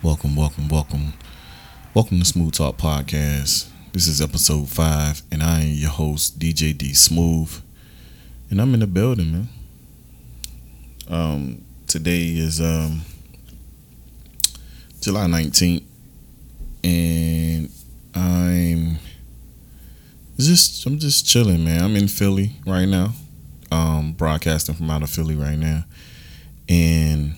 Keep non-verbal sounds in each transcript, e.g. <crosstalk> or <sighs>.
Welcome, welcome, welcome. Welcome to Smooth Talk Podcast. This is episode five, and I am your host, DJ D Smooth. And I'm in the building, man. Um, today is um July 19th, and I'm just I'm just chilling, man. I'm in Philly right now. Um, broadcasting from out of Philly right now. And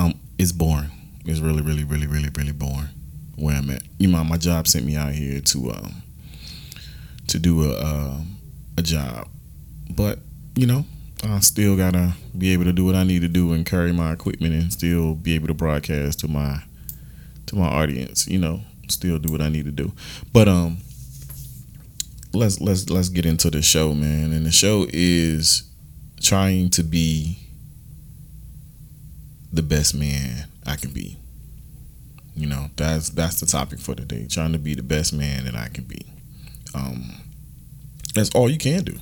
um, it's boring. It's really, really, really, really, really boring where My job sent me out here to um to do a uh, a job, but you know, I still gotta be able to do what I need to do and carry my equipment and still be able to broadcast to my to my audience. You know, still do what I need to do. But um, let's let's let's get into the show, man. And the show is trying to be the best man I can be. You know, that's that's the topic for today. Trying to be the best man that I can be. Um, that's all you can do.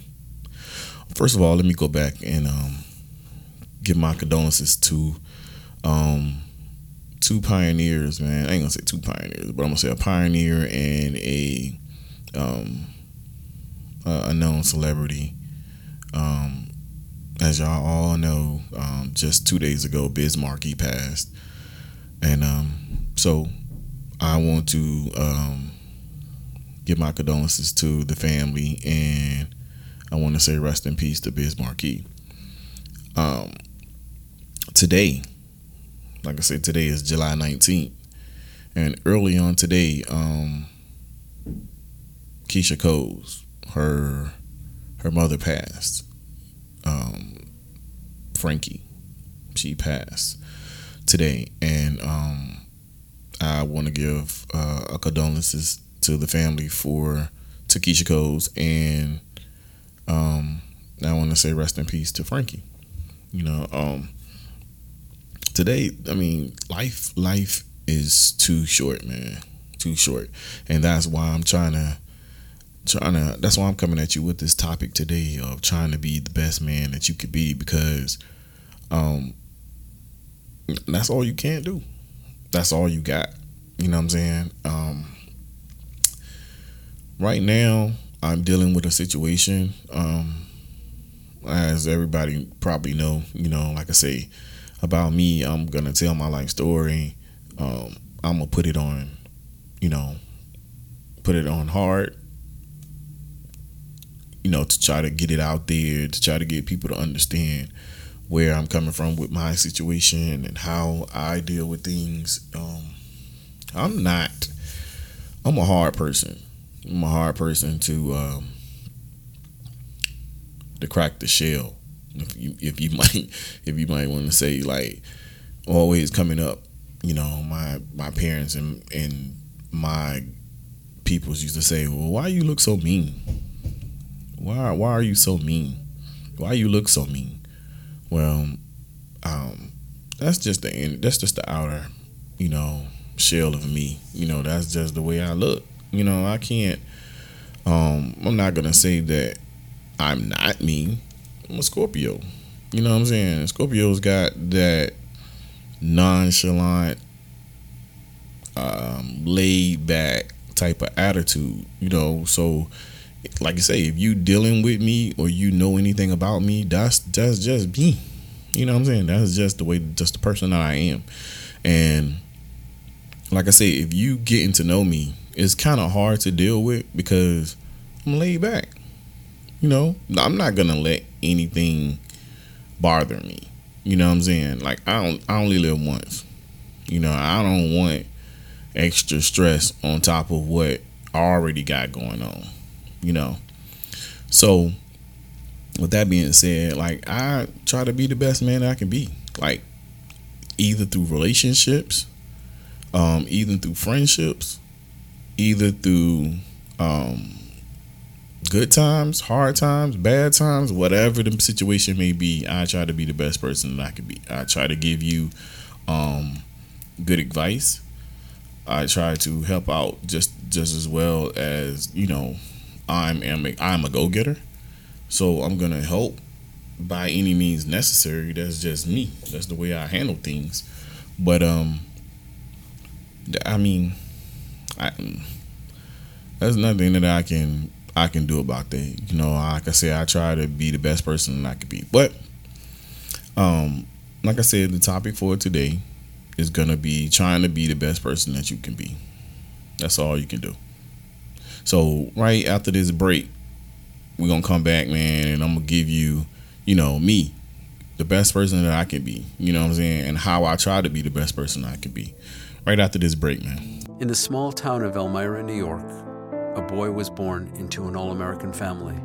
First of all, let me go back and um, give my condolences to um, two pioneers, man. I ain't gonna say two pioneers, but I'm gonna say a pioneer and a um, a known celebrity. Um, as y'all all know, um, just two days ago, Biz Markie passed, and um, so I want to um, give my condolences to the family, and I want to say rest in peace to Biz Markie. Um, today, like I said, today is July 19th. And early on today, um, Keyshia Coles, her her mother passed. Um, Frankie, she passed today, and um, I want to give uh, a condolences to the family for to Keyshia Coles, and um, I want to say rest in peace to Frankie. You know, um, today, I mean, life life is too short, man, too short, and that's why I'm trying to trying to. That's why I'm coming at you with this topic today of trying to be the best man that you could be because, um, that's all you can do. That's all you got. You know what I'm saying? Um, right now, I'm dealing with a situation. Um, as everybody probably know, you know, like I say about me, I'm gonna tell my life story. Um, I'm gonna put it on, you know, put it on hard. You know, to try to get it out there, to try to get people to understand where I'm coming from with my situation and how I deal with things. Um, I'm not. I'm a hard person. I'm a hard person to um, to crack the shell. If you if you <laughs> might if you might want to say like always coming up, you know, my my parents and and my peoples used to say, "Well, why you look so mean? Why why are you so mean? Why you look so mean?" Well, um, that's just the that's just the outer, you know, shell of me. You know, that's just the way I look. You know, I can't. Um, I'm not gonna say that I'm not mean. I'm a Scorpio. You know what I'm saying? Scorpio's got that nonchalant, um, laid back type of attitude. You know, so like I say, if you dealing with me or you know anything about me, that's that's just me. You know what I'm saying? That's just the way, just the person that I am. And like I say, if you getting to know me, it's kind of hard to deal with because I'm laid back. You know, I'm not gonna let anything bother me. You know what I'm saying? Like I don't, I only live once. You know, I don't want extra stress on top of what I already got going on. You know, so with that being said, like I try to be the best man I can be. Like either through relationships, um, through friendships, either through um, good times, hard times, bad times, whatever the situation may be, I try to be the best person that I can be. I try to give you um, good advice. I try to help out just just as well as you know I'm am a, I'm a go getter. So I'm gonna help by any means necessary. That's just me. That's the way I handle things. But um, I mean, I there's nothing that I can I can do about that. You know, like I said, I try to be the best person I could be. But um, like I said, the topic for today is gonna be trying to be the best person that you can be. That's all you can do. So right after this break, we're gonna come back, man, and I'm gonna give you, you know, me, the best person that I can be. You know what I'm saying? And how I try to be the best person I can be. Right after this break, man. In the small town of Elmira, New York, a boy was born into an all American family.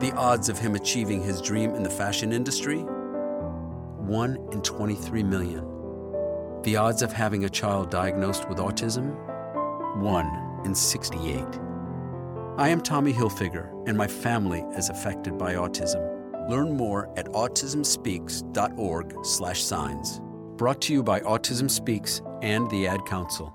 The odds of him achieving his dream in the fashion industry? 1 in 23 million. The odds of having a child diagnosed with autism? 1 in 68. I am Tommy Hilfiger, and my family is affected by autism. Learn more at autismspeaks.org/signs. Brought to you by Autism Speaks and the Ad Council.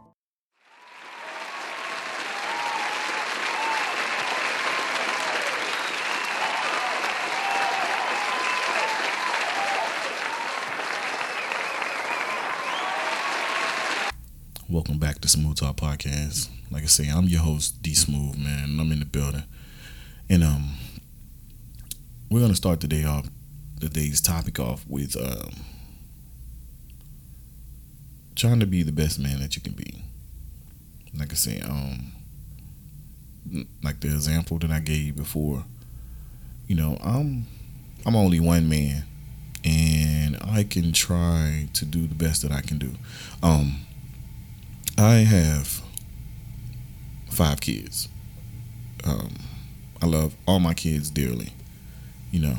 Welcome back to Smooth Talk Podcast. Like I say, I'm your host, D Smooth, man, and I'm in the building. And um we're gonna start today off the day's topic off with um trying to be the best man that you can be. Like I say, um like the example that I gave before, you know, I'm I'm only one man and I can try to do the best that I can do. Um I have five kids. Um, I love all my kids dearly, you know.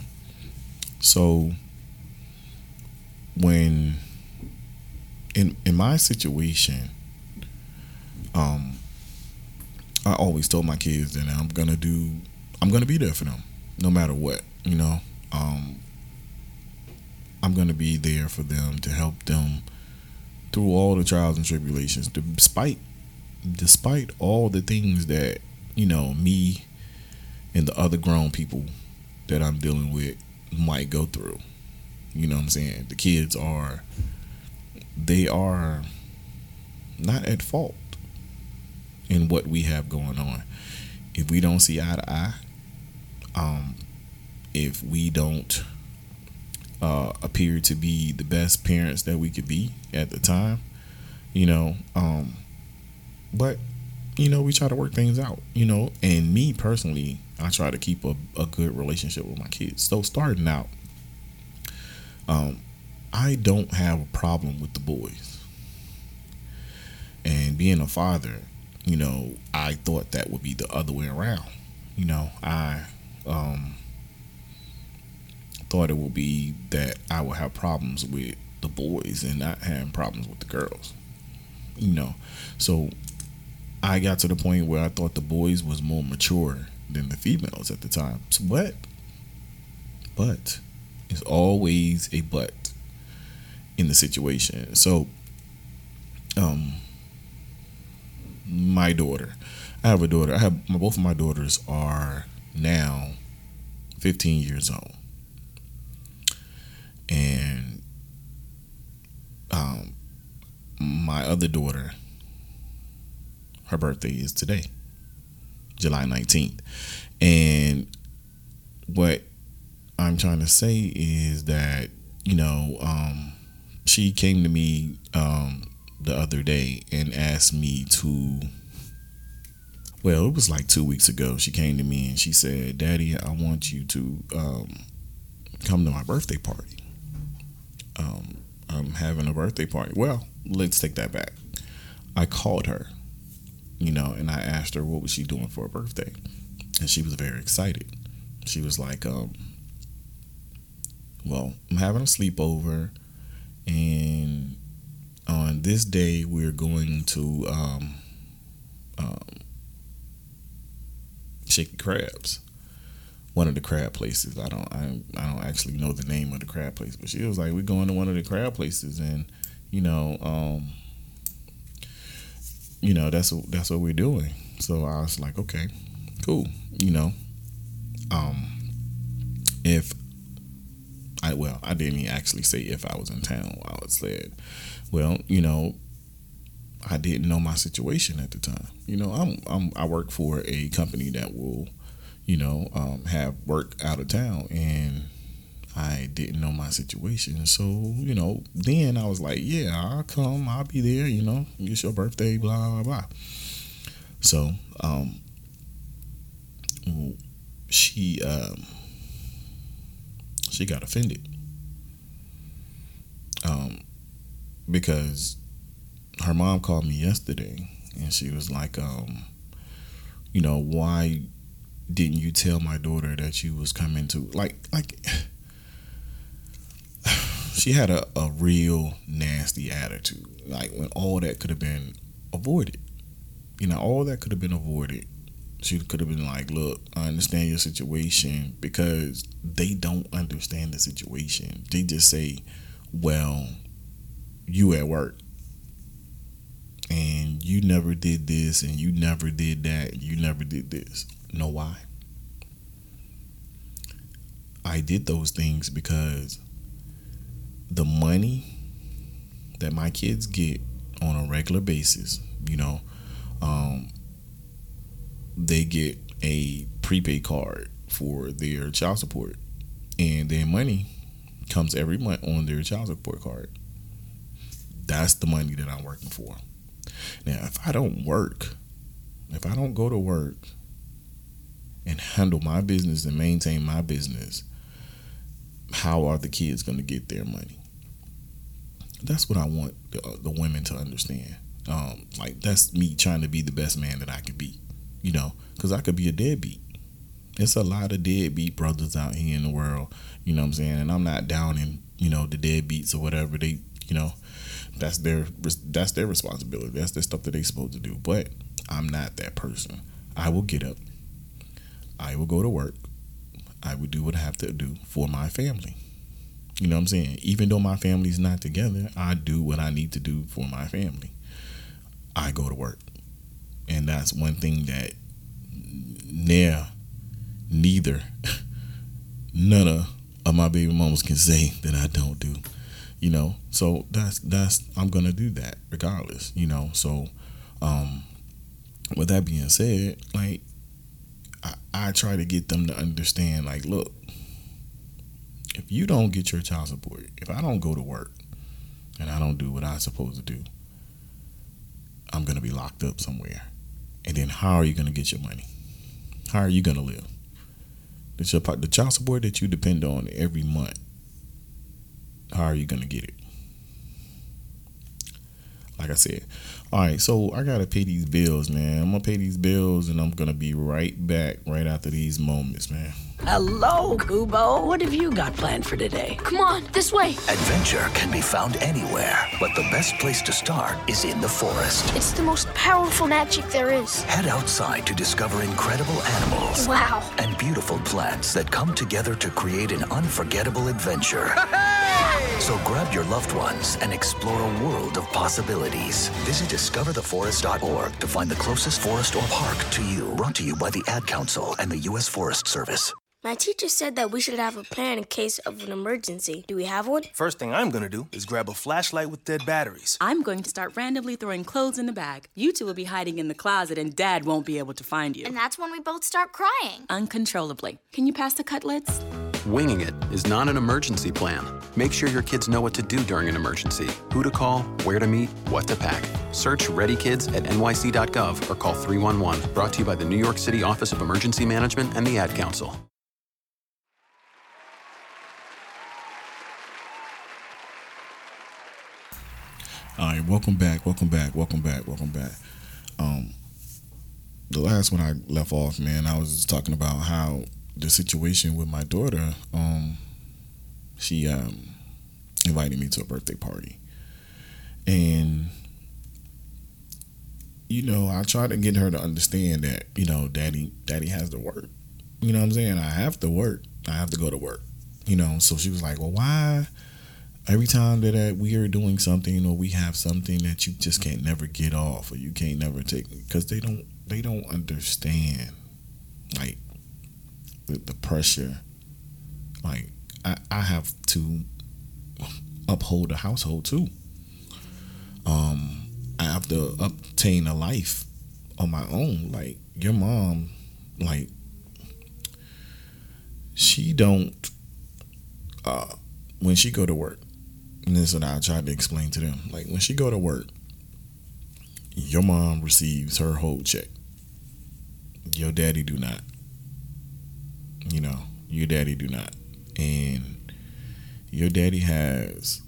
So when in in my situation, um, I always told my kids that I'm gonna do, I'm gonna be there for them, no matter what, you know. Um, I'm gonna be there for them to help them through all the trials and tribulations, despite despite all the things that you know me and the other grown people that I'm dealing with might go through. You know what I'm saying? The kids are they are not at fault in what we have going on. If we don't see eye to eye, um, if we don't uh, appear to be the best parents that we could be at the time, you know. Um, but you know, we try to work things out, you know. And me personally, I try to keep a, a good relationship with my kids. So starting out, um, I don't have a problem with the boys. And being a father, you know, I thought that would be the other way around. You know, I um thought it would be that I would have problems with the boys and not having problems with the girls. You know, so I got to the point where I thought the boys was more mature than the females at the time. But, but, it's always a but in the situation. So, um, my daughter, I have a daughter. I have both of my daughters are now 15 years old and um, my other daughter, her birthday is today, July 19th. And what I'm trying to say is that, you know, um, she came to me um, the other day and asked me to. Well, it was like two weeks ago. She came to me and she said, Daddy, I want you to um, come to my birthday party um, I'm having a birthday party. Well, let's take that back. I called her, you know, and I asked her what was she doing for a birthday, and she was very excited. She was like, um, "Well, I'm having a sleepover, and on this day we're going to um, um, Shaky Crabs." One of the crab places. I don't I, I don't actually know the name of the crab place, but she was like, "We're going to one of the crab places," and you know, um, you know that's that's what we're doing. So I was like, "Okay, cool," you know. Um, if I well, I didn't actually say if I was in town. I said, well, you know, I didn't know my situation at the time. You know, I'm, I'm I work for a company that will, you know, um, have work out of town, and I didn't know my situation. So you know, then I was like, yeah, I'll come, I'll be there. You know, it's your birthday, blah blah blah. So, um, she um, she got offended um, because her mom called me yesterday and she was like, um, you know, why didn't you tell my daughter that you was coming to like like <sighs> she had a, a real nasty attitude. Like when all that could have been avoided. You know, all that could have been avoided. She could have been like, look, I understand your situation because they don't understand the situation. They just say, well, you at work and you never did this and you never did that and you never did this. Know why? I did those things because the money that my kids get on a regular basis, you know, um, they get a prepaid card for their child support, and their money comes every month on their child support card. That's the money that I'm working for. Now, if I don't work, if I don't go to work and handle my business and maintain my business, how are the kids going to get their money? That's what I want the, uh, the women to understand. Um, like that's me trying to be the best man that I can be, you know, because I could be a deadbeat. It's a lot of deadbeat brothers out here in the world, you know what I'm saying? And I'm not downing, you know, the deadbeats or whatever. They, you know, that's their that's their responsibility. That's the stuff that they're supposed to do. But I'm not that person. I will get up. I will go to work. I will do what I have to do for my family. You know what I'm saying? Even though my family's not together, I do what I need to do for my family. I go to work. And that's one thing that near neither <laughs> none of, of my baby mamas can say that I don't do you know so that's that's i'm gonna do that regardless you know so um with that being said like I, I try to get them to understand like look if you don't get your child support if i don't go to work and i don't do what i'm supposed to do i'm gonna be locked up somewhere. And then how are you gonna get your money? How are you gonna live? The, child support that you depend on every month how are you gonna get it? Like I said, all right. So I gotta pay these bills, man. I'm gonna pay these bills, and I'm gonna be right back right after these moments, man. Hello, Kubo. What have you got planned for today? Come on, this way. Adventure can be found anywhere, but the best place to start is in the forest. It's the most powerful magic there is. Head outside to discover incredible animals. Wow. And beautiful plants that come together to create an unforgettable adventure. <laughs> So grab your loved ones and explore a world of possibilities. Visit discovertheforest.org to find the closest forest or park to you. Brought to you by the Ad Council and the U.S. Forest Service. My teacher said that we should have a plan in case of an emergency. Do we have one? First thing I'm gonna do is grab a flashlight with dead batteries. I'm going to start randomly throwing clothes in the bag. You two will be hiding in the closet, and Dad won't be able to find you. And that's when we both start crying. Uncontrollably. Can you pass the cutlets? Winging it is not an emergency plan. Make sure your kids know what to do during an emergency who to call, where to meet, what to pack. Search Ready Kids at nyc.gov or call 311. Brought to you by the New York City Office of Emergency Management and the Ad Council. All right, welcome back, welcome back, welcome back, welcome back. Um, the last one I left off, man, I was talking about how the situation with my daughter, um, she um invited me to a birthday party, and you know, I tried to get her to understand that you know, daddy, daddy has to work. You know what I'm saying? I have to work. I have to go to work. You know, so she was like, "Well, why?" every time that we are doing something or we have something that you just can't never get off or you can't never take because they don't they don't understand like the, the pressure like I, I have to uphold the household too. Um, I have to obtain a life on my own. Like your mom, like she don't uh when she go to work and this is what I tried to explain to them. Like when she go to work, your mom receives her whole check. Your daddy do not. You know, your daddy do not. And your daddy has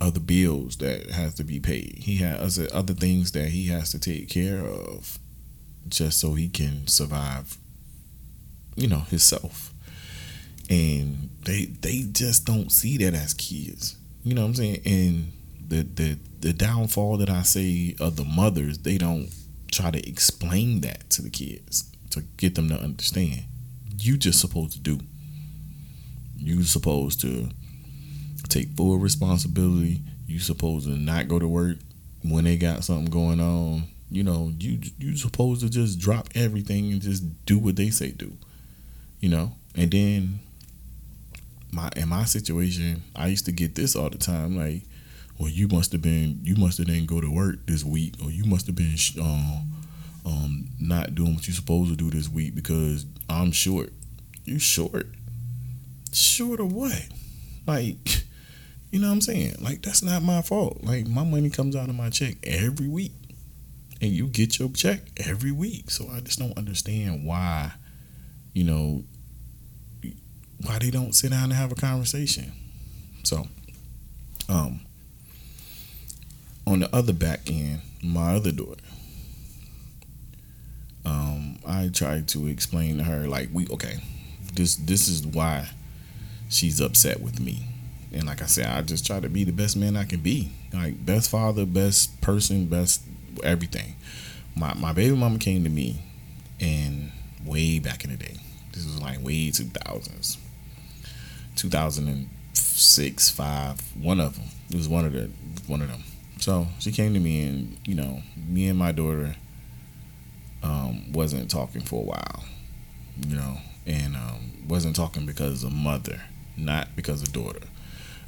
other bills that has to be paid. He has other things that he has to take care of just so he can survive, you know, himself. And they they just don't see that as kids. You know what I'm saying? And the the the downfall that I say of the mothers, they don't try to explain that to the kids to get them to understand. You just supposed to do. You supposed to take full responsibility. You supposed to not go to work when they got something going on. You know, you you supposed to just drop everything and just do what they say do. You know, and then my in my situation, I used to get this all the time. Like, well, you must have been you must have didn't go to work this week, or you must have been um, um, not doing what you're supposed to do this week because I'm short. You short? Short of what? Like, <laughs> you know what I'm saying? Like, that's not my fault. Like, my money comes out of my check every week, and you get your check every week. So I just don't understand why, you know, why they don't sit down and have a conversation. So, um, on the other back end, my other daughter, um, I tried to explain to her like we okay, this this is why she's upset with me. And like I said, I just try to be the best man I can be. Like best father, best person, best everything. My my baby mama came to me and way back in the day. This was like way two thousands. 2006, five, one of them. It was one of the one of them. So she came to me, and you know, me and my daughter um, wasn't talking for a while, you know, and um, wasn't talking because of mother, not because of daughter.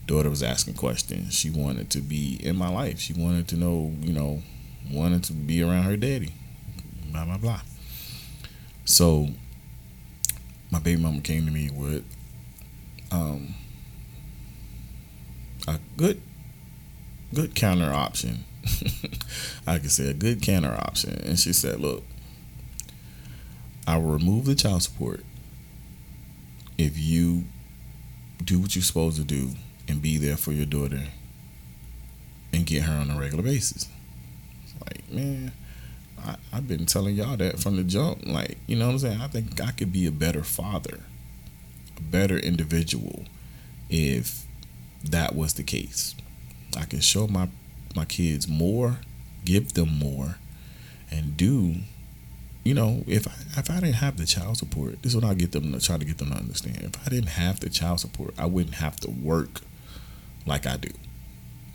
Daughter was asking questions. She wanted to be in my life. She wanted to know, you know, wanted to be around her daddy. Blah blah blah. So my baby mama came to me with um, a good good counter option. <laughs> I can say a good counter option. And she said, Look, I will remove the child support if you do what you're supposed to do and be there for your daughter and get her on a regular basis. It's like, man, I, I've been telling y'all that from the jump. Like, you know what I'm saying? I think I could be a better father a better individual if that was the case. I can show my my kids more, give them more, and do. You know, if I if I didn't have the child support, this is what I get them to try to get them to understand. If I didn't have the child support, I wouldn't have to work like I do.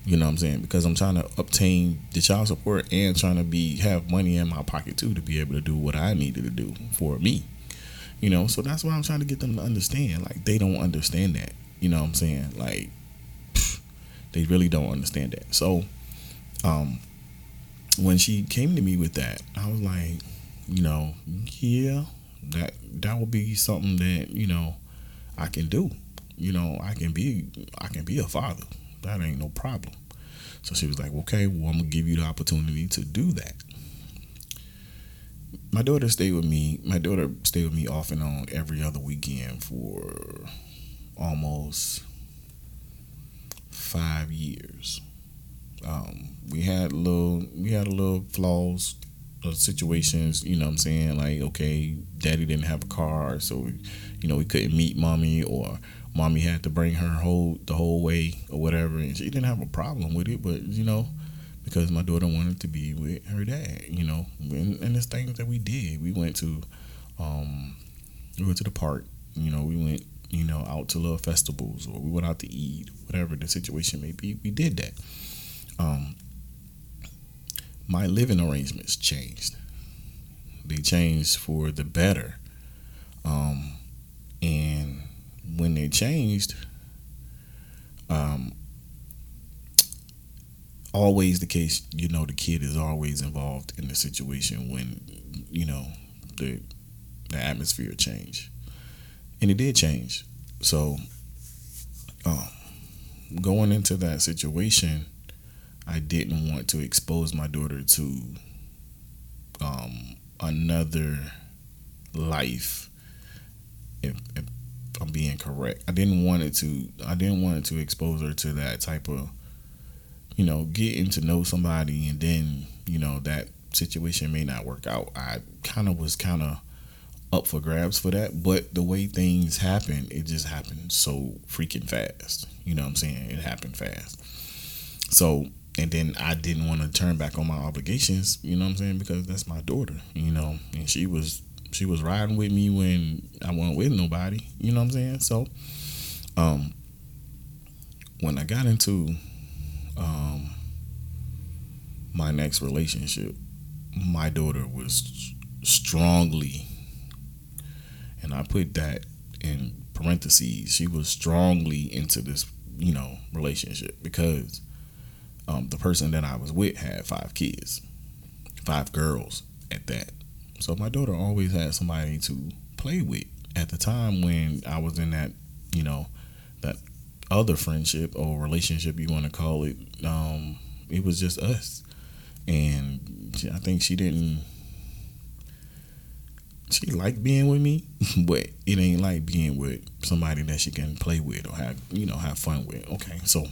You know what I'm saying? Because I'm trying to obtain the child support and trying to be have money in my pocket too to be able to do what I needed to do for me. You know, so that's why I'm trying to get them to understand. Like they don't understand that. You know what I'm saying? Like they really don't understand that. So um when she came to me with that, I was like, you know, yeah, that that would be something that, you know, I can do. You know, I can be I can be a father. That ain't no problem. So she was like, okay, well, I'm gonna give you the opportunity to do that my daughter stayed with me. My daughter stayed with me off and on every other weekend for almost five years. Um, we had little, we had a little flaws, situations. You know, what I'm saying like, okay, daddy didn't have a car, so you know we couldn't meet mommy, or mommy had to bring her whole the whole way or whatever, and she didn't have a problem with it. But you know, because my daughter wanted to be with her dad, you know, and, and there's things that we did. We went to, um, we went to the park, you know, we went, you know, out to little festivals or we went out to eat, whatever the situation may be. We did that. Um, my living arrangements changed. They changed for the better. Um, and they changed, um, always the case, you know, the kid is always involved in the situation when, you know, the the atmosphere change, and it did change. So, um, going into that situation, I didn't want to expose my daughter to um, another life. If, if I'm being correct, I didn't want it to. I didn't want it to expose her to that type of, you know, getting to know somebody and then you know that situation may not work out. I kind of was kind of up for grabs for that, but the way things happen, it just happened so freaking fast. You know what I'm saying? It happened fast. So, and then I didn't want to turn back on my obligations, you know what I'm saying? Because that's my daughter, you know, and she was she was riding with me when I wasn't with nobody, you know what I'm saying? So, um when I got into um my next relationship, my daughter was strongly and I put that in parentheses. She was strongly into this, you know, relationship because um, the person that I was with had five kids, five girls at that. So my daughter always had somebody to play with. At the time when I was in that, you know, that other friendship or relationship you want to call it, um, it was just us, and I think she didn't she liked being with me, <laughs> but it ain't like being with somebody that she can play with or have you know have fun with. Okay, so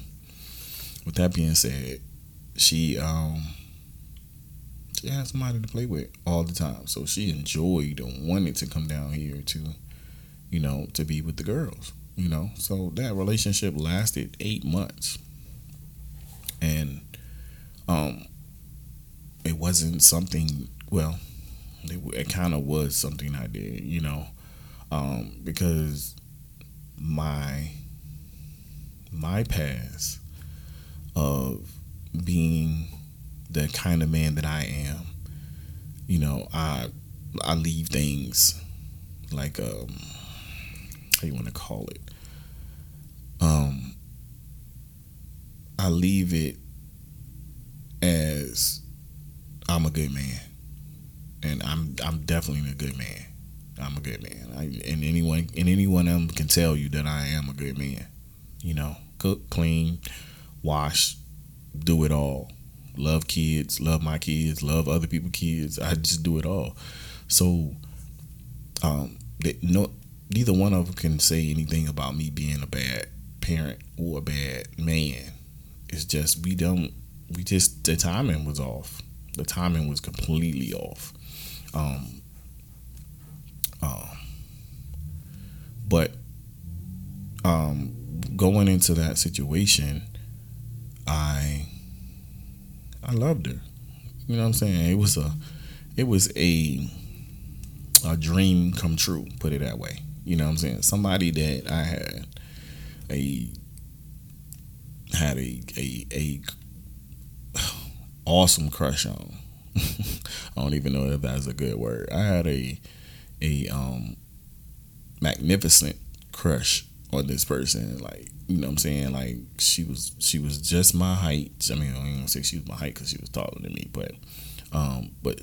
with that being said, she um she had somebody to play with all the time, so she enjoyed and wanted to come down here to you know to be with the girls. You know, so that relationship lasted eight months, and um, it wasn't something well it, it kind of was something I did, you know, um, because my my past of being the kind of man that I am, you know, I I leave things like um how you want to call it um I leave it as I'm a good man and I'm I'm definitely a good man. I'm a good man, I, and anyone and anyone else can tell you that I am a good man. You know, cook, clean, wash, do it all. Love kids, love my kids, love other people's kids. I just do it all. So, um, no, neither one of them can say anything about me being a bad parent or a bad man. It's just we don't. We just the timing was off. The timing was completely off um, uh, but um, going into that situation, I I loved her. You know what I'm saying? It was a it was a a dream come true, put it that way. You know what I'm saying? Somebody that I had a had a a, a <sighs> awesome crush on. <laughs> I don't even know if that's a good word. I had a a um magnificent crush on this person. Like, you know what I'm saying? Like she was she was just my height. I mean, I ain't gonna say she was my height because she was taller than me, but um, but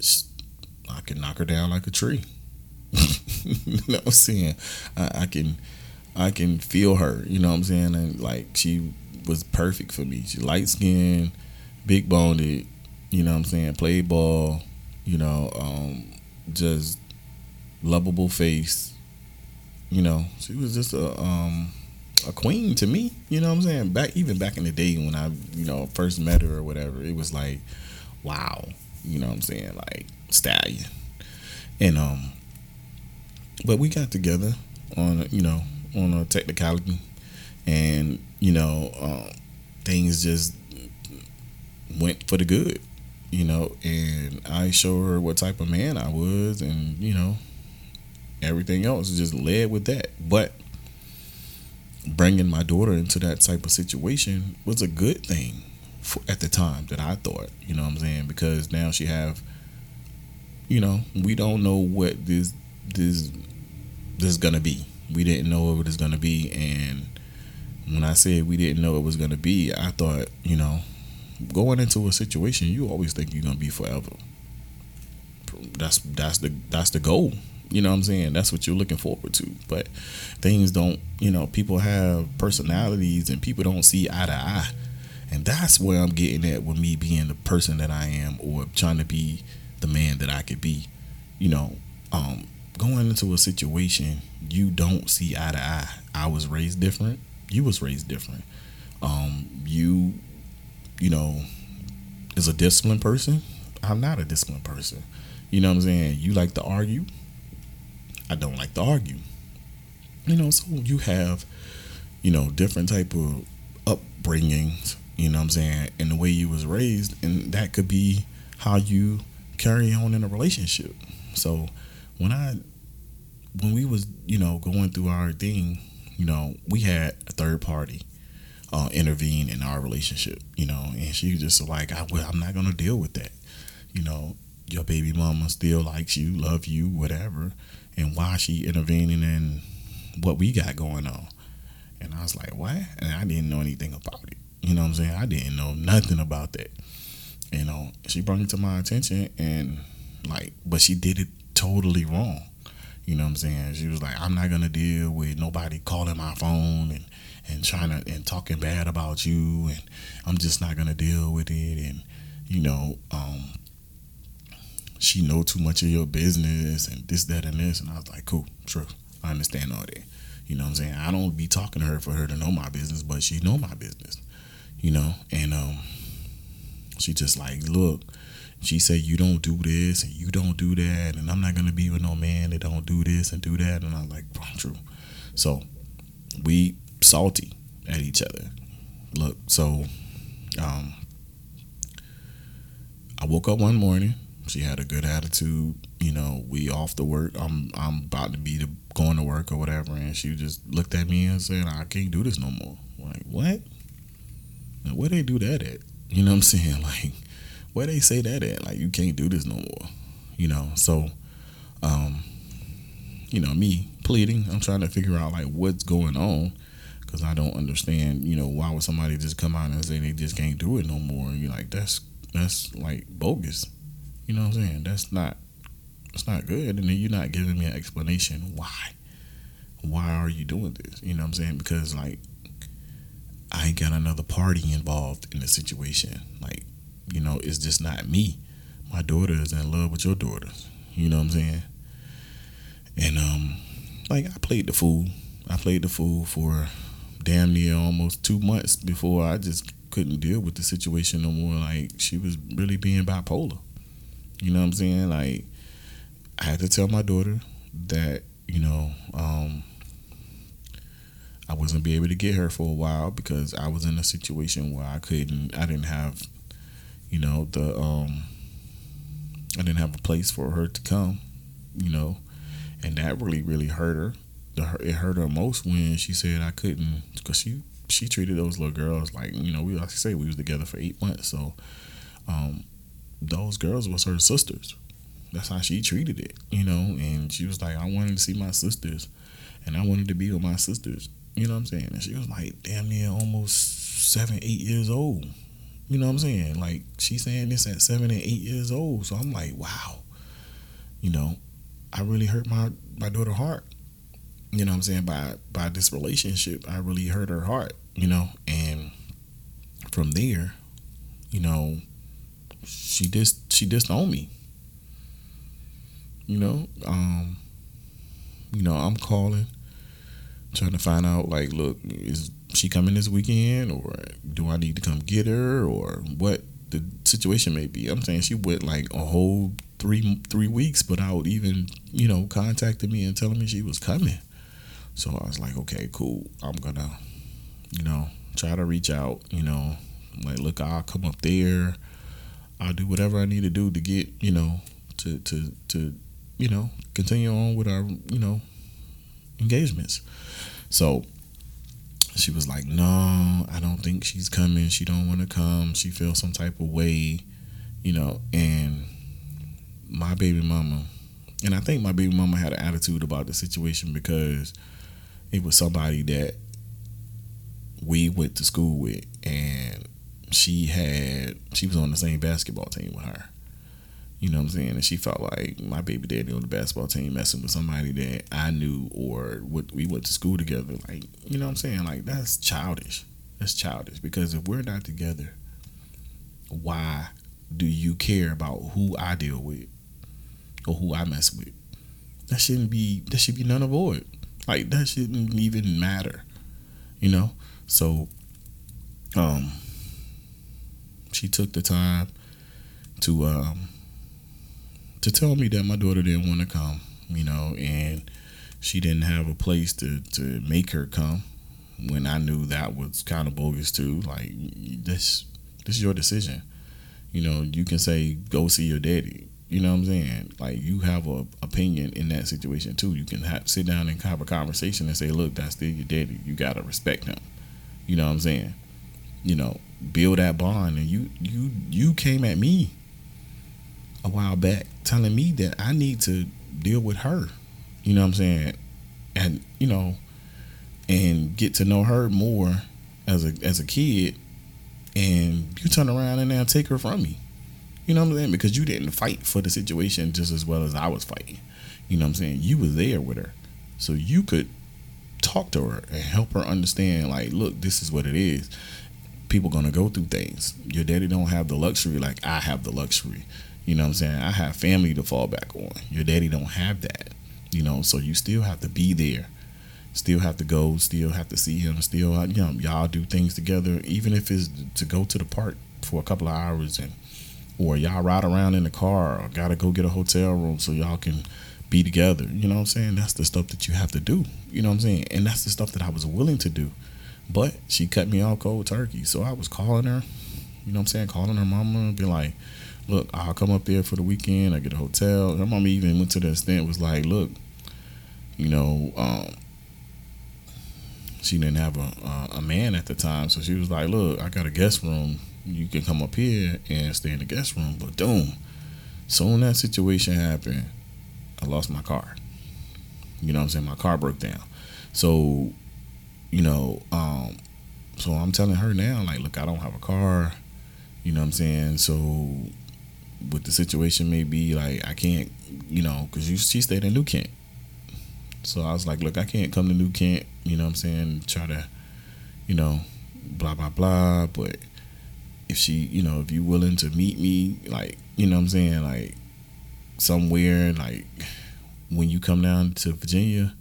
I can knock her down like a tree. <laughs> you know what I'm saying? I, I, can I can feel her. You know what I'm saying? And like she was perfect for me. She light skinned, big boned, you know what I'm saying? Played ball, you know, um, just lovable face. You know, she was just a um, a queen to me. You know what I'm saying? Back even back in the day when I, you know, first met her or whatever, it was like, wow. You know what I'm saying? Like stallion. And um but we got together on you know, on a technicality and, you know, um, things just went for the good you know, and I show her what type of man I was, and you know, everything else just led with that. But bringing my daughter into that type of situation was a good thing for, at the time that I thought, you know what I'm saying? Because now she have, you know, we don't know what this this this is gonna be. we didn't know what it was gonna be, and when I said we didn't know it was gonna be, I thought, you know, going into a situation, you always think you're gonna be forever. That's that's the that's the goal. You know what I'm saying? That's what you're looking forward to. But things don't, you know, people have personalities and people don't see eye to eye. And that's where I'm getting at with me being the person that I am or trying to be the man that I could be. You know, um, going into a situation, you don't see eye to eye. I was raised different. You was raised different. Um, you, you know, is a disciplined person. I'm not a disciplined person. You know what I'm saying? You like to argue. I don't like to argue. You know, so you have, you know, different type of upbringings. You know what I'm saying? And the way you was raised, and that could be how you carry on in a relationship. So when I when we was you know going through our thing, you know we had a third party uh, intervene in our relationship, you know, and she just like, I, well, I'm not gonna deal with that, you know. Your baby mama still likes you, love you, whatever, and why she intervening in what we got going on? And I was like, what? And I didn't know anything about it. You know what I'm saying? I didn't know nothing about that. You know, she brought it to my attention, and like, but she did it totally wrong. You know what I'm saying? She was like, I'm not gonna deal with nobody calling my phone and and trying to and talking bad about you, and I'm just not gonna deal with it. And you know, um, she know too much of your business and this, that, and this. And I was like, cool, sure, I understand all that. You know what I'm saying? I don't be talking to her for her to know my business, but she know my business. You know, and um, she just like, look, she said you don't do this and you don't do that, and I'm not gonna be with no man that don't do this and do that. And I'm like, true. So we salty at each other. Look, so um, I woke up one morning. She had a good attitude. You know, we off the work. I'm I'm about to be the, going to work or whatever, and she just looked at me and said, "I can't do this no more." I'm like what? where they do that at? You know what I'm <laughs> saying? Like where they say that at? Like you can't do this no more. You know, so um, you know, me pleading, I'm trying to figure out like what's going on because I don't understand. You know, why would somebody just come out and say they just can't do it no more? And you're like, that's that's like bogus. You know what I'm saying? That's not that's not good. And then you're not giving me an explanation why. Why are you doing this? You know what I'm saying? Because like I got another party involved in the situation. Like, you know, it's just not me. My daughter is in love with your daughter. You know what I'm saying? And um, like I played the fool. I played the fool for damn near almost two months before I just couldn't deal with the situation no more. Like she was really being bipolar. You know what I'm saying? Like I had to tell my daughter that, you know, um, I wasn't be able to get her for a while because I was in a situation where I couldn't I didn't have you know the um I didn't have a place for her to come, you know, and that really really hurt her. It hurt her most when she said I couldn't because she she treated those little girls like you know we like I say we was together for eight months so um those girls was her sisters. That's how she treated it, you know, and she was like I wanted to see my sisters and I wanted to be with my sisters you know what I'm saying? And she was like damn near almost seven, eight years old. You know what I'm saying? Like she's saying this at seven and eight years old. So I'm like, wow. You know, I really hurt my my daughter heart. You know what I'm saying? By by this relationship, I really hurt her heart, you know, and from there, you know, she just she disowned me. You know, um, you know, I'm calling trying to find out like, look, is she coming this weekend, or do I need to come get her, or what the situation may be. I'm saying she went like a whole three three weeks without even you know contacting me and telling me she was coming. So I was like, okay, cool. I'm gonna, you know, try to reach out. You know, like, look, I'll come up there. I'll do whatever I need to do to get, you know, to to to, you know, continue on with our, you know, engagements. So she was like, "No, I don't think she's coming. She don't want to come. She feels some type of way, you know." And my baby mama, and I think my baby mama had an attitude about the situation because it was somebody that we went to school with, and she had she was on the same basketball team with her. You know what I'm saying? And she felt like my baby daddy on the basketball team messing with somebody that I knew or what we went to school together. Like, you know what I'm saying? Like that's childish. That's childish because if we're not together, why do you care about who I deal with or who I mess with? That shouldn't be that should be none of void. Like that shouldn't even matter. You know? So um she took the time to um to tell me that my daughter didn't want to come, you know, and she didn't have a place to to make her come when I knew that was kind of bogus too. Like this this is your decision. You know, you can say go see your daddy. You know what I'm saying? Like you have a opinion in that situation too. You can have, sit down and have a conversation and say, "Look, that's still your daddy. You gotta respect him." You know what I'm saying? You know, build that bond. And you you you came at me a while back telling me that I need to deal with her. You know what I'm saying? And you know, and get to know her more as a as a kid. And you turn around and now take her from me. You know what I'm saying? Because you didn't fight for the situation just as well as I was fighting. You know what I'm saying? You were there with her. So you could talk to her and help her understand like, look, this is what it is. People gonna go through things. Your daddy don't have the luxury like I have the luxury. You know what I'm saying? I have family to fall back on. Your daddy don't have that. You know, so you still have to be there. Still have to go, still have to see him, still you know, y'all do things together, even if it's to go to the park for a couple of hours and or y'all ride around in the car or gotta go get a hotel room so y'all can be together. You know what I'm saying? That's the stuff that you have to do. You know what I'm saying? And that's the stuff that I was willing to do. But she cut me off cold turkey. So I was calling her, you know what I'm saying? Calling her mama and be like, look, I'll come up there for the weekend. I get a hotel. Her mama even went to the extent was like, look, you know, um, she didn't have a, a a man at the time, so she was like, look, I got a guest room. You can come up here and stay in the guest room. But boom, soon that situation happened, I lost my car. You know what I'm saying? My car broke down. So, you know, um, so I'm telling her now, like, look, I don't have a car. You know what I'm saying? So, what the situation may be, like, I can't, you know, because she stayed in New Kent. So I was like, look, I can't come to New Kent, you know what I'm saying? Try to, you know, blah, blah, blah. But if she, you know, if you willing to meet me, like, you know what I'm saying? Like, somewhere, like, when you come down to Virginia,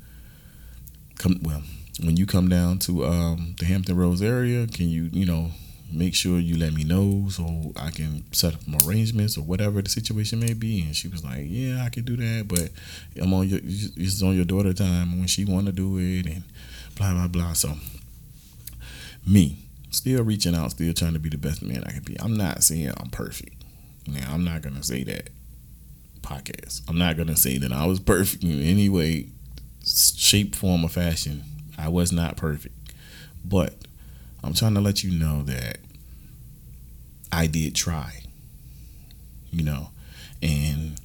come, well, when you come down to um, the Hampton Roads area, can you, you know, make sure you let me know so I can set up some arrangements or whatever the situation may be. And she was like, "Yeah, I can do that, but I'm on your it's on your daughter time when she want to do it and blah blah blah." So me still reaching out, still trying to be the best man I can be. I'm not saying I'm perfect. Now I'm not gonna say that podcast. I'm not gonna say that I was perfect in any way, shape, form, or fashion. I was not perfect, but I'm trying to let you know that I did try. You know, and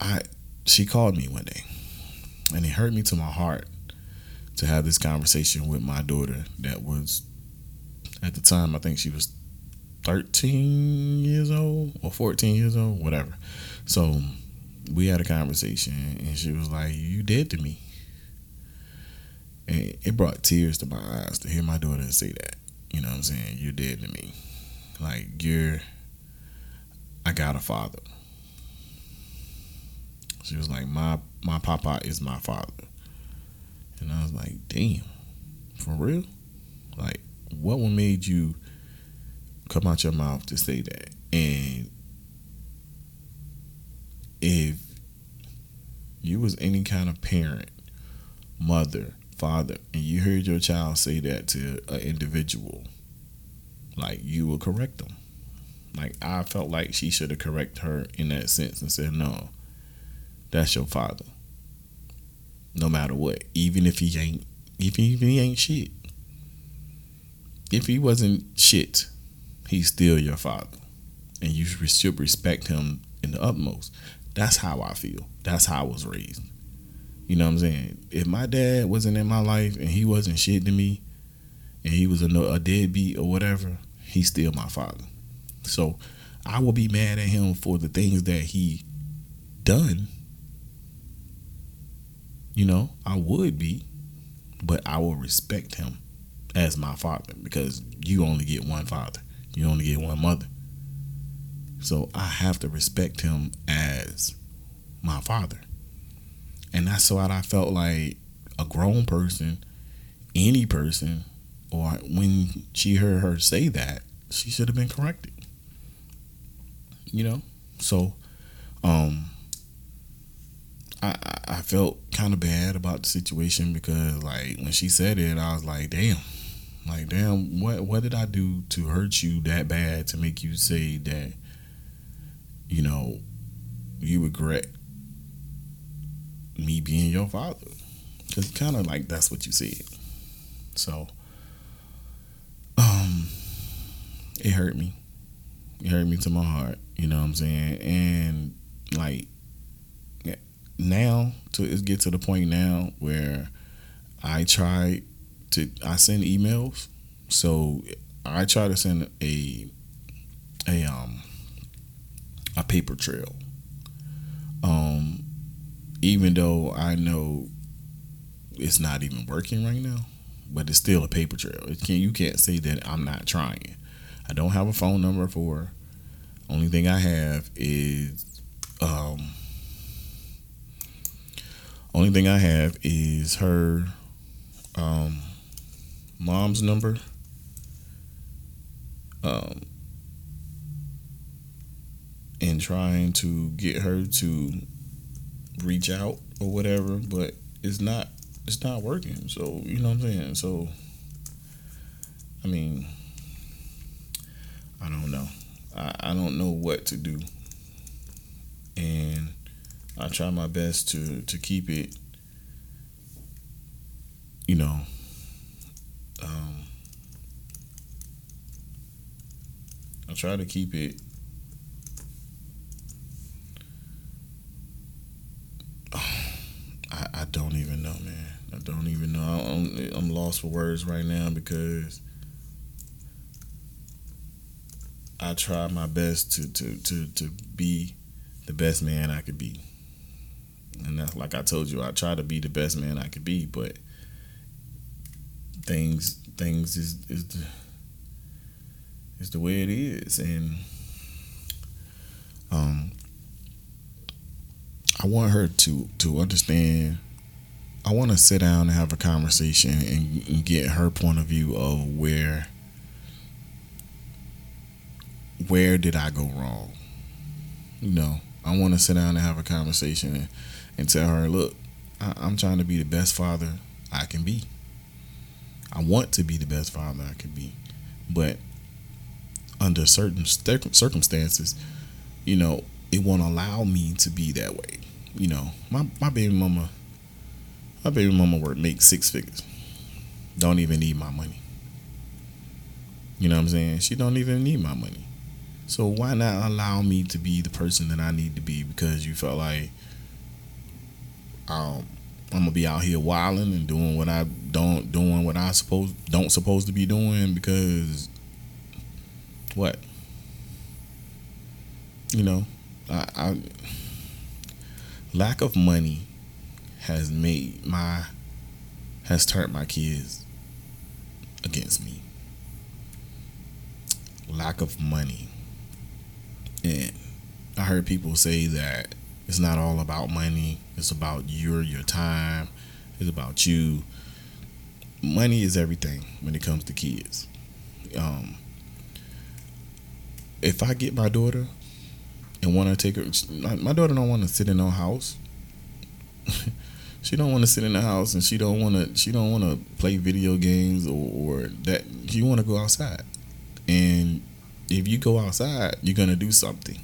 I she called me one day, and it hurt me to my heart to have this conversation with my daughter that was at the time I think she was 13 years old or 14 years old, whatever. So we had a conversation and she was like, You did to me. And it brought tears to my eyes to hear my daughter say that. You know what I'm saying? You're dead to me. Like you're I got a father. She was like, My my papa is my father. And I was like, damn, for real? Like, what made you come out your mouth to say that? And if you was any kind of parent, mother, father, and you heard your child say that to an individual, like you will correct them. Like I felt like she should have corrected her in that sense and said, "No, that's your father." No matter what, even if he ain't, he, if he ain't shit, if he wasn't shit, he's still your father, and you should respect him in the utmost. That's how I feel. That's how I was raised. You know what I'm saying? If my dad wasn't in my life and he wasn't shit to me, and he was a, a deadbeat or whatever, he's still my father. So I will be mad at him for the things that he done. You know, I would be, but I will respect him as my father because you only get one father. You only get one mother. So I have to respect him as my father. And that's what I felt like a grown person, any person, or when she heard her say that, she should have been corrected. You know? So um I, I felt kind of bad about the situation because like when she said it, I was like, damn, like damn, what what did I do to hurt you that bad to make you say that, you know, you regret me being your father? Because kind of like that's what you said. So, um, it hurt me. It hurt me to my heart. You know what I'm saying? And like now to get to the point now where I try to I send emails. So I try to send a a um a paper trail. Um even though I know it's not even working right now, but it's still a paper trail. It can you can't say that I'm not trying. I don't have a phone number for. Only thing I have is um only thing I have is her um, mom's number. Um, and trying to get her to reach out or whatever, but it's not it's not working. So you know what I'm saying. So I mean, I don't know. I, I don't know what to do, and I try my best to to keep it, you know, um, I try to keep it. I, I don't even know, man. I don't even know. I'm, I'm lost for words right now because I try my best to, to, to, to be the best man I could be and that's like I told you, I try to be the best man I could be, but things things is is the is the way it is, and um, I want her to to understand. I want to sit down and have a conversation and, get her point of view of where where did I go wrong. You know, I want to sit down and have a conversation and and tell her, look, I, I'm trying to be the best father I can be. I want to be the best father I can be, but under certain circumstances, you know, it won't allow me to be that way. You know, my my baby mama, my baby mama work makes six figures, don't even need my money. You know what I'm saying? She don't even need my money. So why not allow me to be the person that I need to be because you felt like um, I'm gonna be out here wilding and doing what I don't doing what I suppose don't supposed to be doing because what you know I, I lack of money has made my has turned my kids against me lack of money and I heard people say that it's not all about money. It's about your your time. It's about you. Money is everything when it comes to kids. Um, if I get my daughter and want to take her, my daughter don't want to sit in no house. <laughs> she don't want to sit in the house, and she don't want to. She don't want to play video games or, or that. She want to go outside, and if you go outside, you're gonna do something.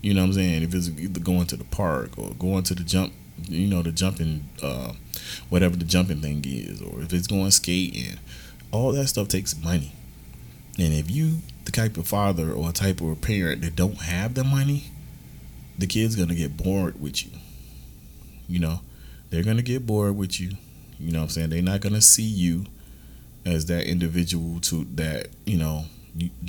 You know what I'm saying? If it's either going to the park or going to the jump, you know, the jumping, uh, whatever the jumping thing is, or if it's going skating, all that stuff takes money. And if you the type of father or type of parent that don't have the money, the kid's gonna get bored with you. You know, they're gonna get bored with you. You know what I'm saying? They're not gonna see you as that individual to that, you know,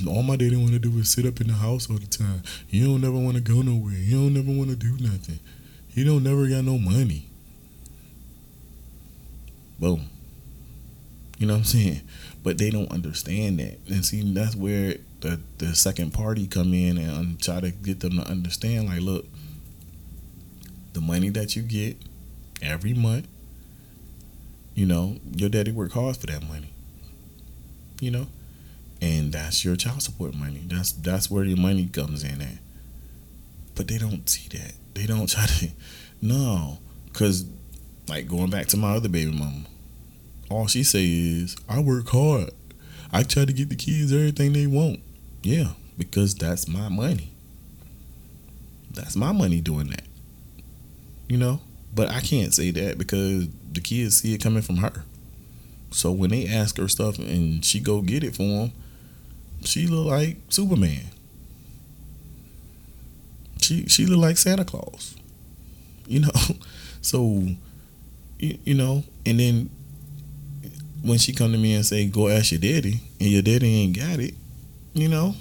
all my daddy want to do is sit up in the house all the time. You don't never want to go nowhere. You don't never want to do nothing. You don't never got no money. Boom. You know what I'm saying? But they don't understand that. And see, that's where the, the second party come in and try to get them to understand, like, look, the money that you get every month, you know, your daddy worked hard for that money. You know? And that's your child support money. That's that's where your money comes in at. But they don't see that. They don't try to <laughs> no. Cause like going back to my other baby mama, all she say is, I work hard. I try to get the kids everything they want. Yeah, because that's my money. That's my money doing that. You know? But I can't say that because the kids see it coming from her. So when they ask her stuff and she go get it for them, she look like Superman. She she look like Santa Claus. <laughs> You know, so you, you know, and then when she come to me and say, "Go ask your daddy," and your daddy ain't got it, you know,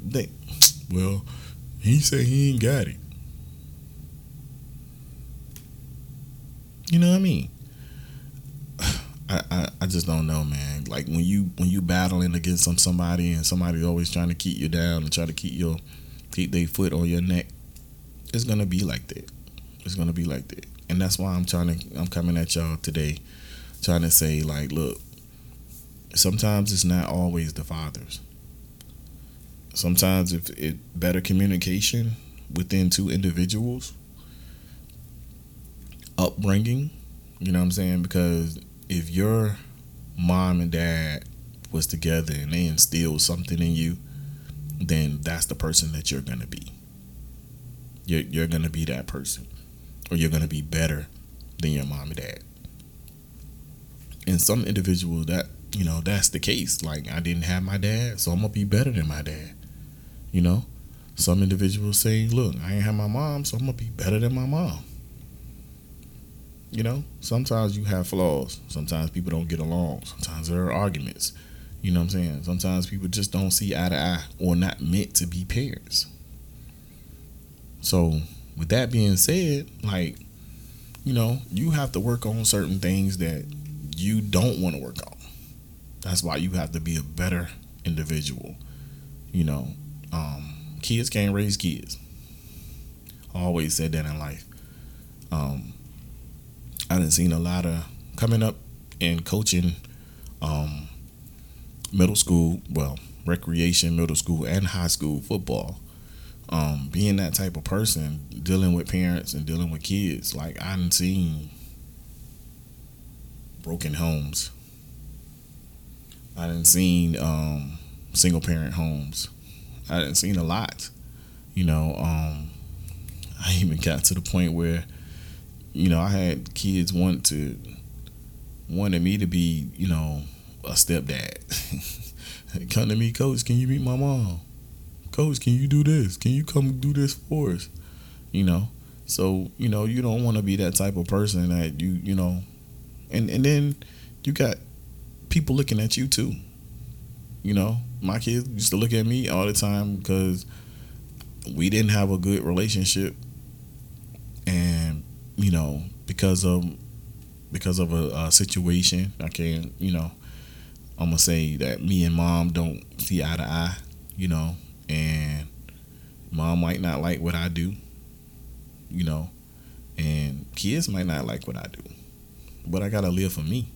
they <tsk> well, he say he ain't got it. You know what I mean? <sighs> I, I, I just don't know, man. Like when you when you battling against some somebody and somebody always trying to keep you down and try to keep your keep their foot on your neck, it's gonna be like that. It's gonna be like that, and that's why I'm trying to I'm coming at y'all today, trying to say like, look, sometimes it's not always the fathers. Sometimes if it better communication within two individuals, upbringing, you know what I'm saying? Because if your mom and dad was together and they instilled something in you, then that's the person that you're gonna be. You're you're gonna be that person, or you're gonna be better than your mom and dad. And some individuals that you know that's the case. Like I didn't have my dad, so I'm gonna be better than my dad. You know, some individuals say, "Look, I ain't have my mom, so I'm gonna be better than my mom." You know, sometimes you have flaws. Sometimes people don't get along. Sometimes there are arguments. You know what I'm saying? Sometimes people just don't see eye to eye or not meant to be parents. So, with that being said, like, you know, you have to work on certain things that you don't want to work on. That's why you have to be a better individual. You know, um, kids can't raise kids. I always said that in life. Um, I didn't seen a lot of coming up and coaching um, middle school, well, recreation, middle school, and high school football. Um, being that type of person, dealing with parents and dealing with kids, like I didn't seen broken homes. I didn't seen um, single parent homes. I didn't seen a lot. You know, um, I even got to the point where you know, I had kids want to wanted me to be, you know, a stepdad. <laughs> come to me, coach, can you meet my mom? Coach, can you do this? Can you come do this for us? You know. So, you know, you don't want to be that type of person that you, you know, and and then you got people looking at you too. You know, my kids used to look at me all the time because we didn't have a good relationship and you know, because of because of a, a situation, I can't, you know, I'm gonna say that me and mom don't see eye to eye, you know, and mom might not like what I do, you know, and kids might not like what I do, but I gotta live for me,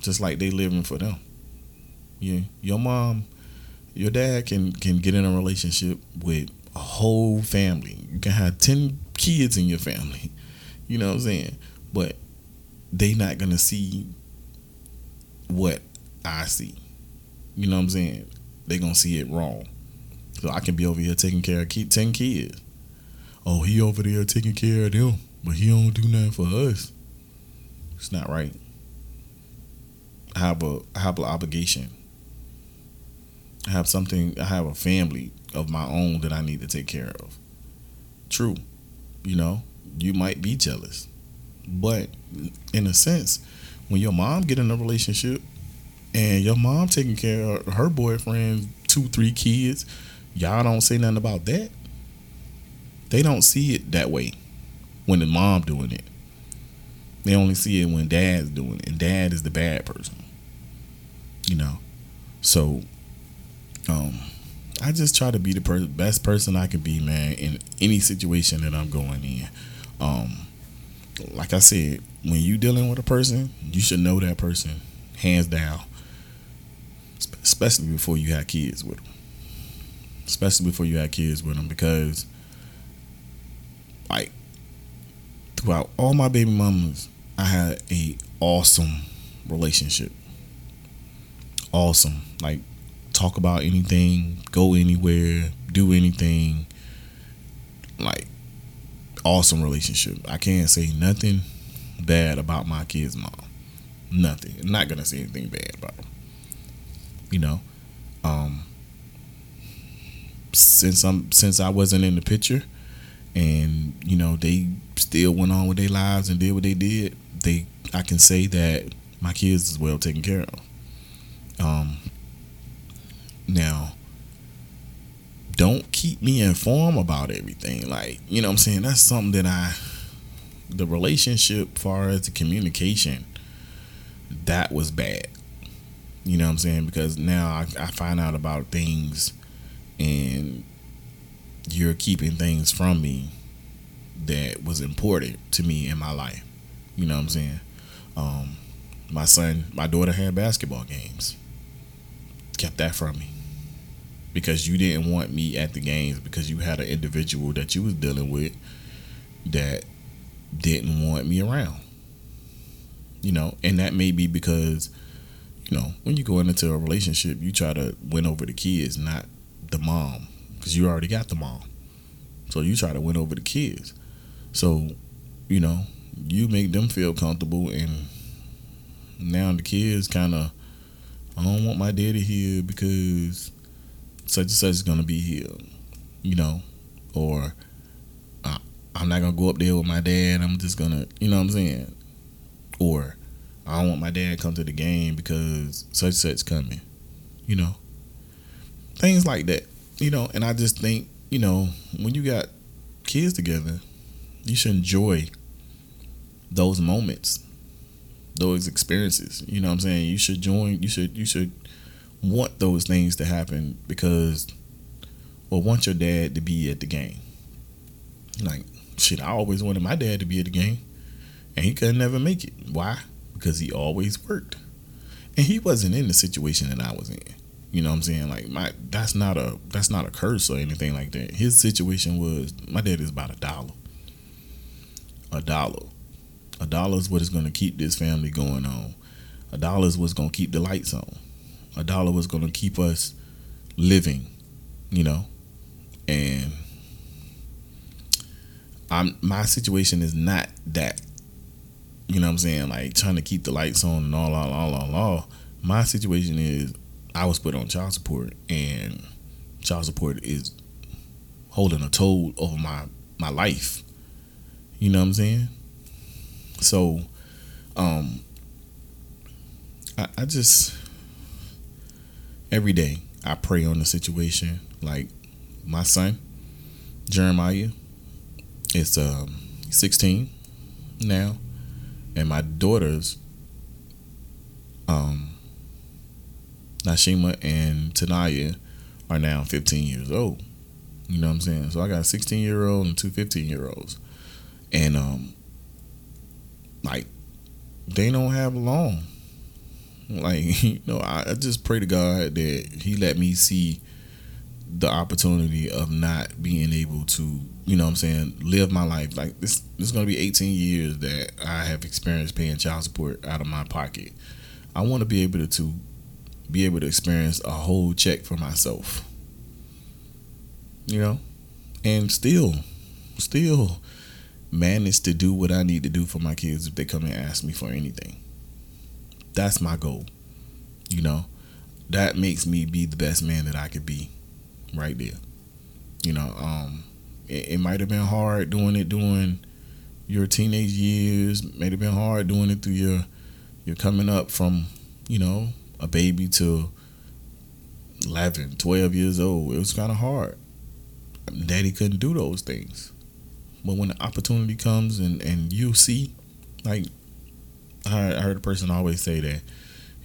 just like they living for them. Yeah, your mom, your dad can can get in a relationship with a whole family. You can have ten kids in your family you know what I'm saying? But they not gonna see what I see. You know what I'm saying? They gonna see it wrong. So I can be over here taking care of ten kids. Oh, he over there taking care of them, but he don't do nothing for us. It's not right. I have a I have an obligation. I have something. I have a family of my own that I need to take care of. True, you know you might be jealous. But in a sense, when your mom get in a relationship and your mom taking care of her boyfriend, two, three kids, y'all don't say nothing about that. They don't see it that way when the mom doing it. They only see it when dad's doing it, and dad is the bad person. You know, so um, I just try to be the per- best person I can be, man, in any situation that I'm going in. Um, like I said, when you dealing with a person, you should know that person, hands down. Especially before you have kids with them. Especially before you have kids with them, because like throughout all my baby mamas, I had a awesome relationship. Awesome. Like talk about anything, go anywhere, do anything. Like awesome relationship. I can't say nothing bad about my kid's mom. Nothing. I'm not gonna say anything bad about them. You know, um, since I'm since I wasn't in the picture, and you know they still went on with their lives and did what they did. They, I can say that my kids is well taken care of. Um, now, don't keep me informed about everything. Like, you know what I'm saying? That's something that I the relationship far as the communication that was bad. You know what I'm saying? Because now I, I find out about things and you're keeping things from me that was important to me in my life. You know what I'm saying? Um, my son, my daughter had basketball games. Kept that from me because you didn't want me at the games because you had an individual that you was dealing with that didn't want me around. You know, and that may be because you know when you go into a relationship, you try to win over the kids, not the mom, because you already got the mom. So you try to win over the kids. So, you know, you make them feel comfortable, and now the kids kind of, I don't want my daddy here because such and such is gonna be here, you know, or uh, I'm not gonna go up there with my dad. I'm just gonna, you know what I'm saying, or I don't want my dad to come to the game because such and such coming, you know, things like that, you know. And I just think, you know, when you got kids together, you should enjoy those moments, those experiences. You know what I'm saying? You should join. You should. You should want those things to happen because, or want your dad to be at the game. Like shit, I always wanted my dad to be at the game, and he could never make it. Why? Because he always worked, and he wasn't in the situation that I was in. You know what I'm saying? Like my that's not a that's not a curse or anything like that. His situation was my dad is about a dollar. A dollar. A dollar is what is gonna keep this family going on. A dollar is what's gonna keep the lights on. A dollar was gonna keep us living, you know. And I'm my situation is not that. You know what I'm saying? Like trying to keep the lights on and all all all all all. My situation is I was put on child support, and child support is holding a toll over my my life. You know what I'm saying? So, um, I, I just every day I pray on the situation. Like my son Jeremiah is um 16 now, and my daughters um Nashima and Tanaya are now 15 years old. You know what I'm saying? So I got a 16 year old and two 15 year olds. And um like they don't have long. Like, <laughs> you know, I, I just pray to God that He let me see the opportunity of not being able to, you know what I'm saying, live my life. Like this this is gonna be 18 years that I have experienced paying child support out of my pocket. I wanna be able to, to be able to experience a whole check for myself. You know? And still, still manage to do what I need to do for my kids if they come and ask me for anything. That's my goal. You know? That makes me be the best man that I could be right there. You know, um it, it might have been hard doing it during, your teenage years, may have been hard doing it through your you're coming up from, you know, a baby to 11, 12 years old. It was kind of hard. Daddy couldn't do those things. But when the opportunity comes and, and you see, like, I, heard a person always say that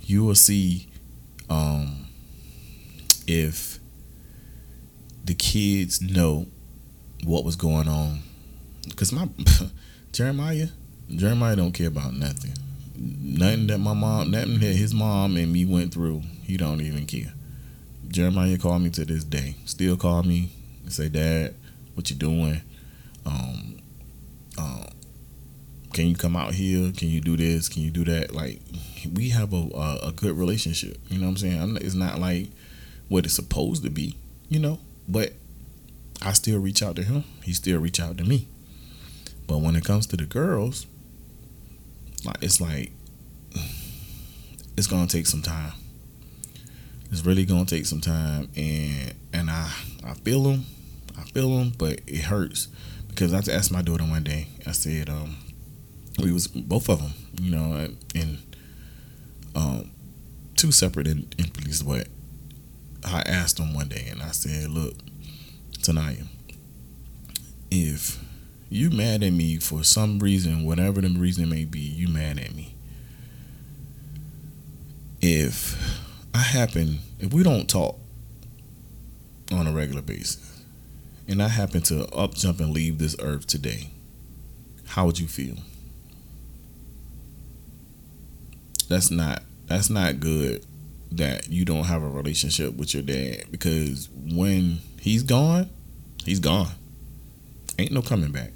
you will see um, if the kids know what was going on. Because my <laughs> Jeremiah, Jeremiah don't care about nothing nothing that my mom, nothing that his mom and me went through, he don't even care. Jeremiah called me to this day. Still call me and say, Dad, what you doing? Um, um, can you come out here? Can you do this? Can you do that? Like, we have a, a, a good relationship. You know what I'm saying? I'm, it's not like what it's supposed to be, you know, but I still reach out to him. He still reach out to me. But when it comes to the girls, like it's like <sighs> it's gonna take some time. It's really gonna take some time, and and I I feel them, I feel them, but it hurts because I asked my daughter one day. I said, um, we was both of them, you know, in um, two separate entities, but I asked them one day, and I said, look, Tanaya, if you mad at me for some reason, whatever the reason may be, you mad at me. If I happen, if we don't talk on a regular basis, and I happen to up jump and leave this earth today, how would you feel? That's not that's not good that you don't have a relationship with your dad because when he's gone, he's gone. Ain't no coming back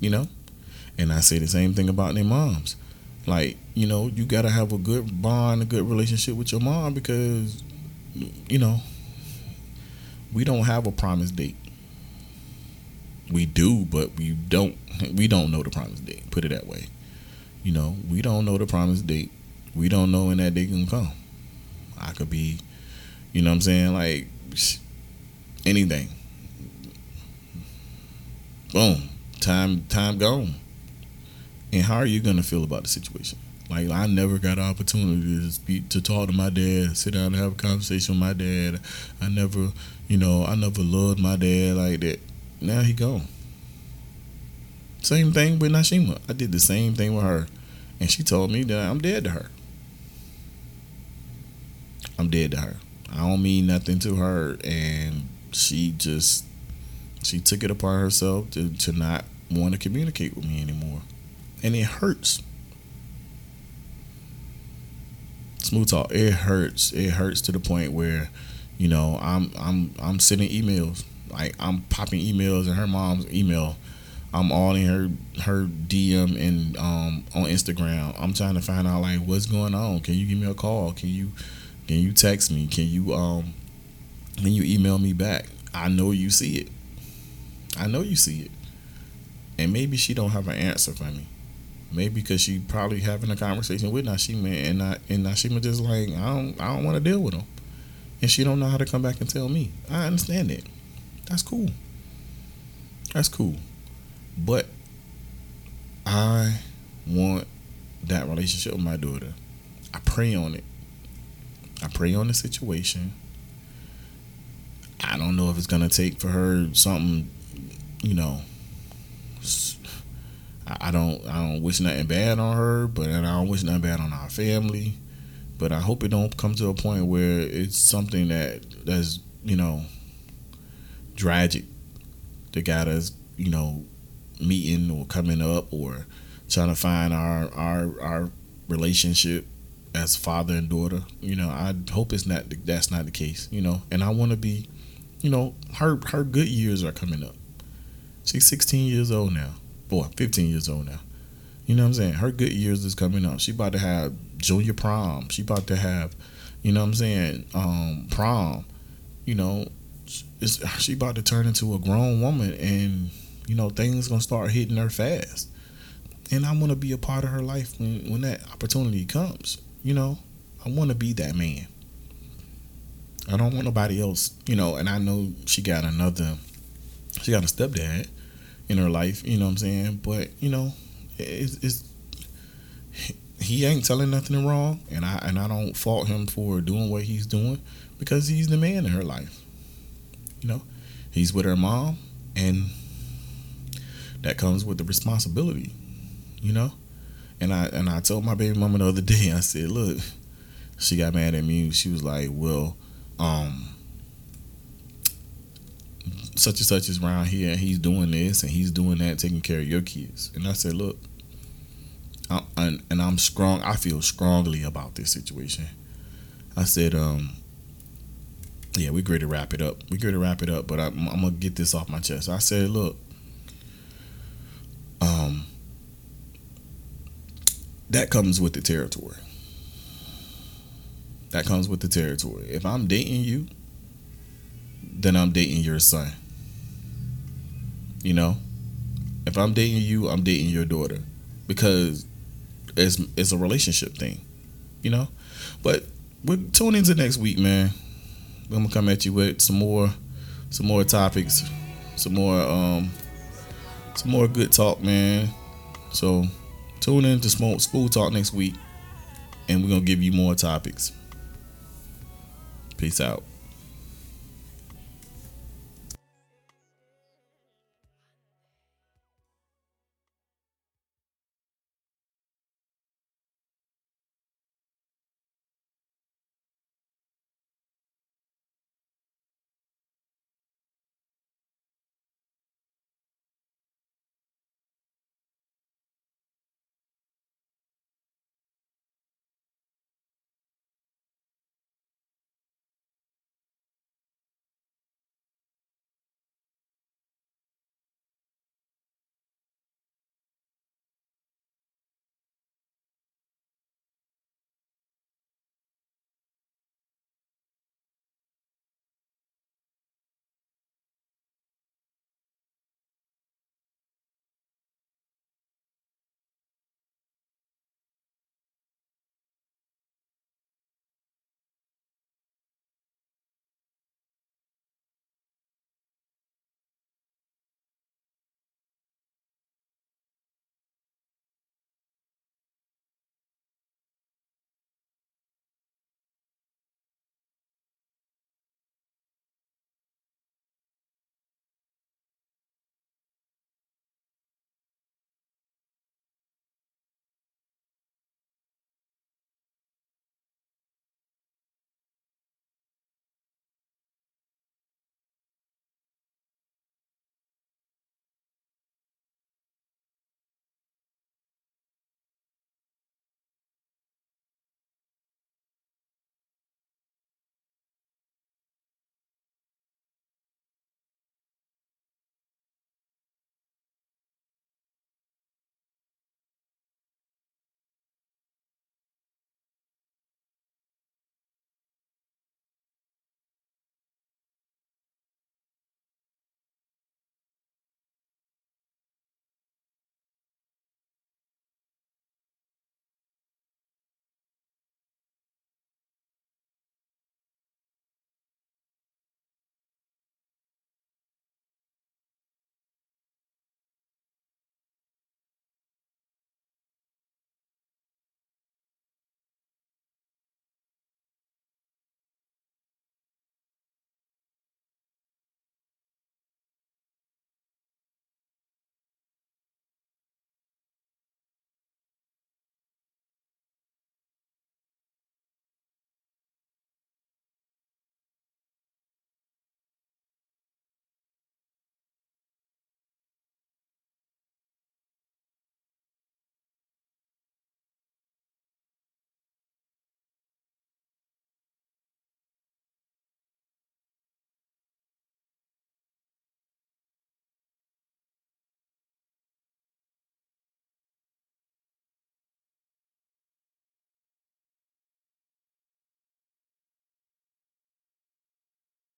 you know? And I say the same thing about their moms. Like, you know, you got to have a good bond, a good relationship with your mom because, you know, we don't have a promised date. We do, but we don't. We don't know the promised date. Put it that way. You know, we don't know the promised date. We don't know when that date can come. I could be, you know, what I'm saying like anything. Boom time time gone. And how are you gonna feel about the situation? Like I never got an opportunity to speak to talk to my dad, sit down and have a conversation with my dad. I never, you know, I never loved my dad like that. Now he gone. Same thing with Nashima. I did the same thing with her, and she told me that I'm dead to her. I'm dead to her. I don't mean nothing to her, and she just she took it upon herself to, to not want to communicate with me anymore. And it hurts. Smooth talk. It hurts. It hurts to the point where, you know, I'm I'm I'm sending emails. Like I'm popping emails in her mom's email. I'm all in her her DM and um on Instagram. I'm trying to find out like what's going on. Can you give me a call? Can you can you text me? Can you um can you email me back? I know you see it. I know you see it. And maybe she don't have an answer for me. Maybe because she probably having a conversation with Nashima and not and Nashima just like I don't I don't want to deal with him, and she don't know how to come back and tell me. I understand that. That's cool. That's cool, but I want that relationship with my daughter. I pray on it. I pray on the situation. I don't know if it's gonna take for her something you know, I don't I don't wish nothing bad on her, but and I don't wish nothing bad on our family. But I hope it don't come to a point where it's something that that's you know tragic that got us you know meeting or coming up or trying to find our our our relationship as father and daughter. You know, I hope it's not that's not the case. You know, and I want to be, you know, her her good years are coming up. She's 16 years old now. Boy, 15 years old now. You know what I'm saying? Her good years is coming up. She about to have junior prom. She about to have, you know what I'm saying, um, prom. You know, she about to turn into a grown woman, and you know things gonna start hitting her fast. And I want to be a part of her life when when that opportunity comes. You know, I want to be that man. I don't want nobody else. You know, and I know she got another she got a stepdad, in her life. You know what I'm saying? But you know, it's, it's he ain't telling nothing wrong, and I and I don't fault him for doing what he's doing because he's the man in her life. You know, he's with her mom, and that comes with the responsibility. You know, and I and I told my baby mama the other day, I said, look, she got mad at me. She was like, well, um, such and such is around here, and he's doing this and he's doing that, taking care of your kids. And I said, look, I, and, and I'm strong. I feel strongly about this situation. I said, um, yeah, we're great to wrap it up. We're great to wrap it up, but I'm, I'm gonna get this off my chest. I said, look, um, that comes with the territory. That comes with the territory. If I'm dating you, then I'm dating your son. You know, if I'm dating you, I'm dating your daughter because it's it's a relationship thing. You know, but we're tune into next week, man. I'm gonna come at you with some more, some more topics, some more, um, some more good talk, man. So tune in to Smoke School Talk next week, and we're gonna give you more topics. Peace out.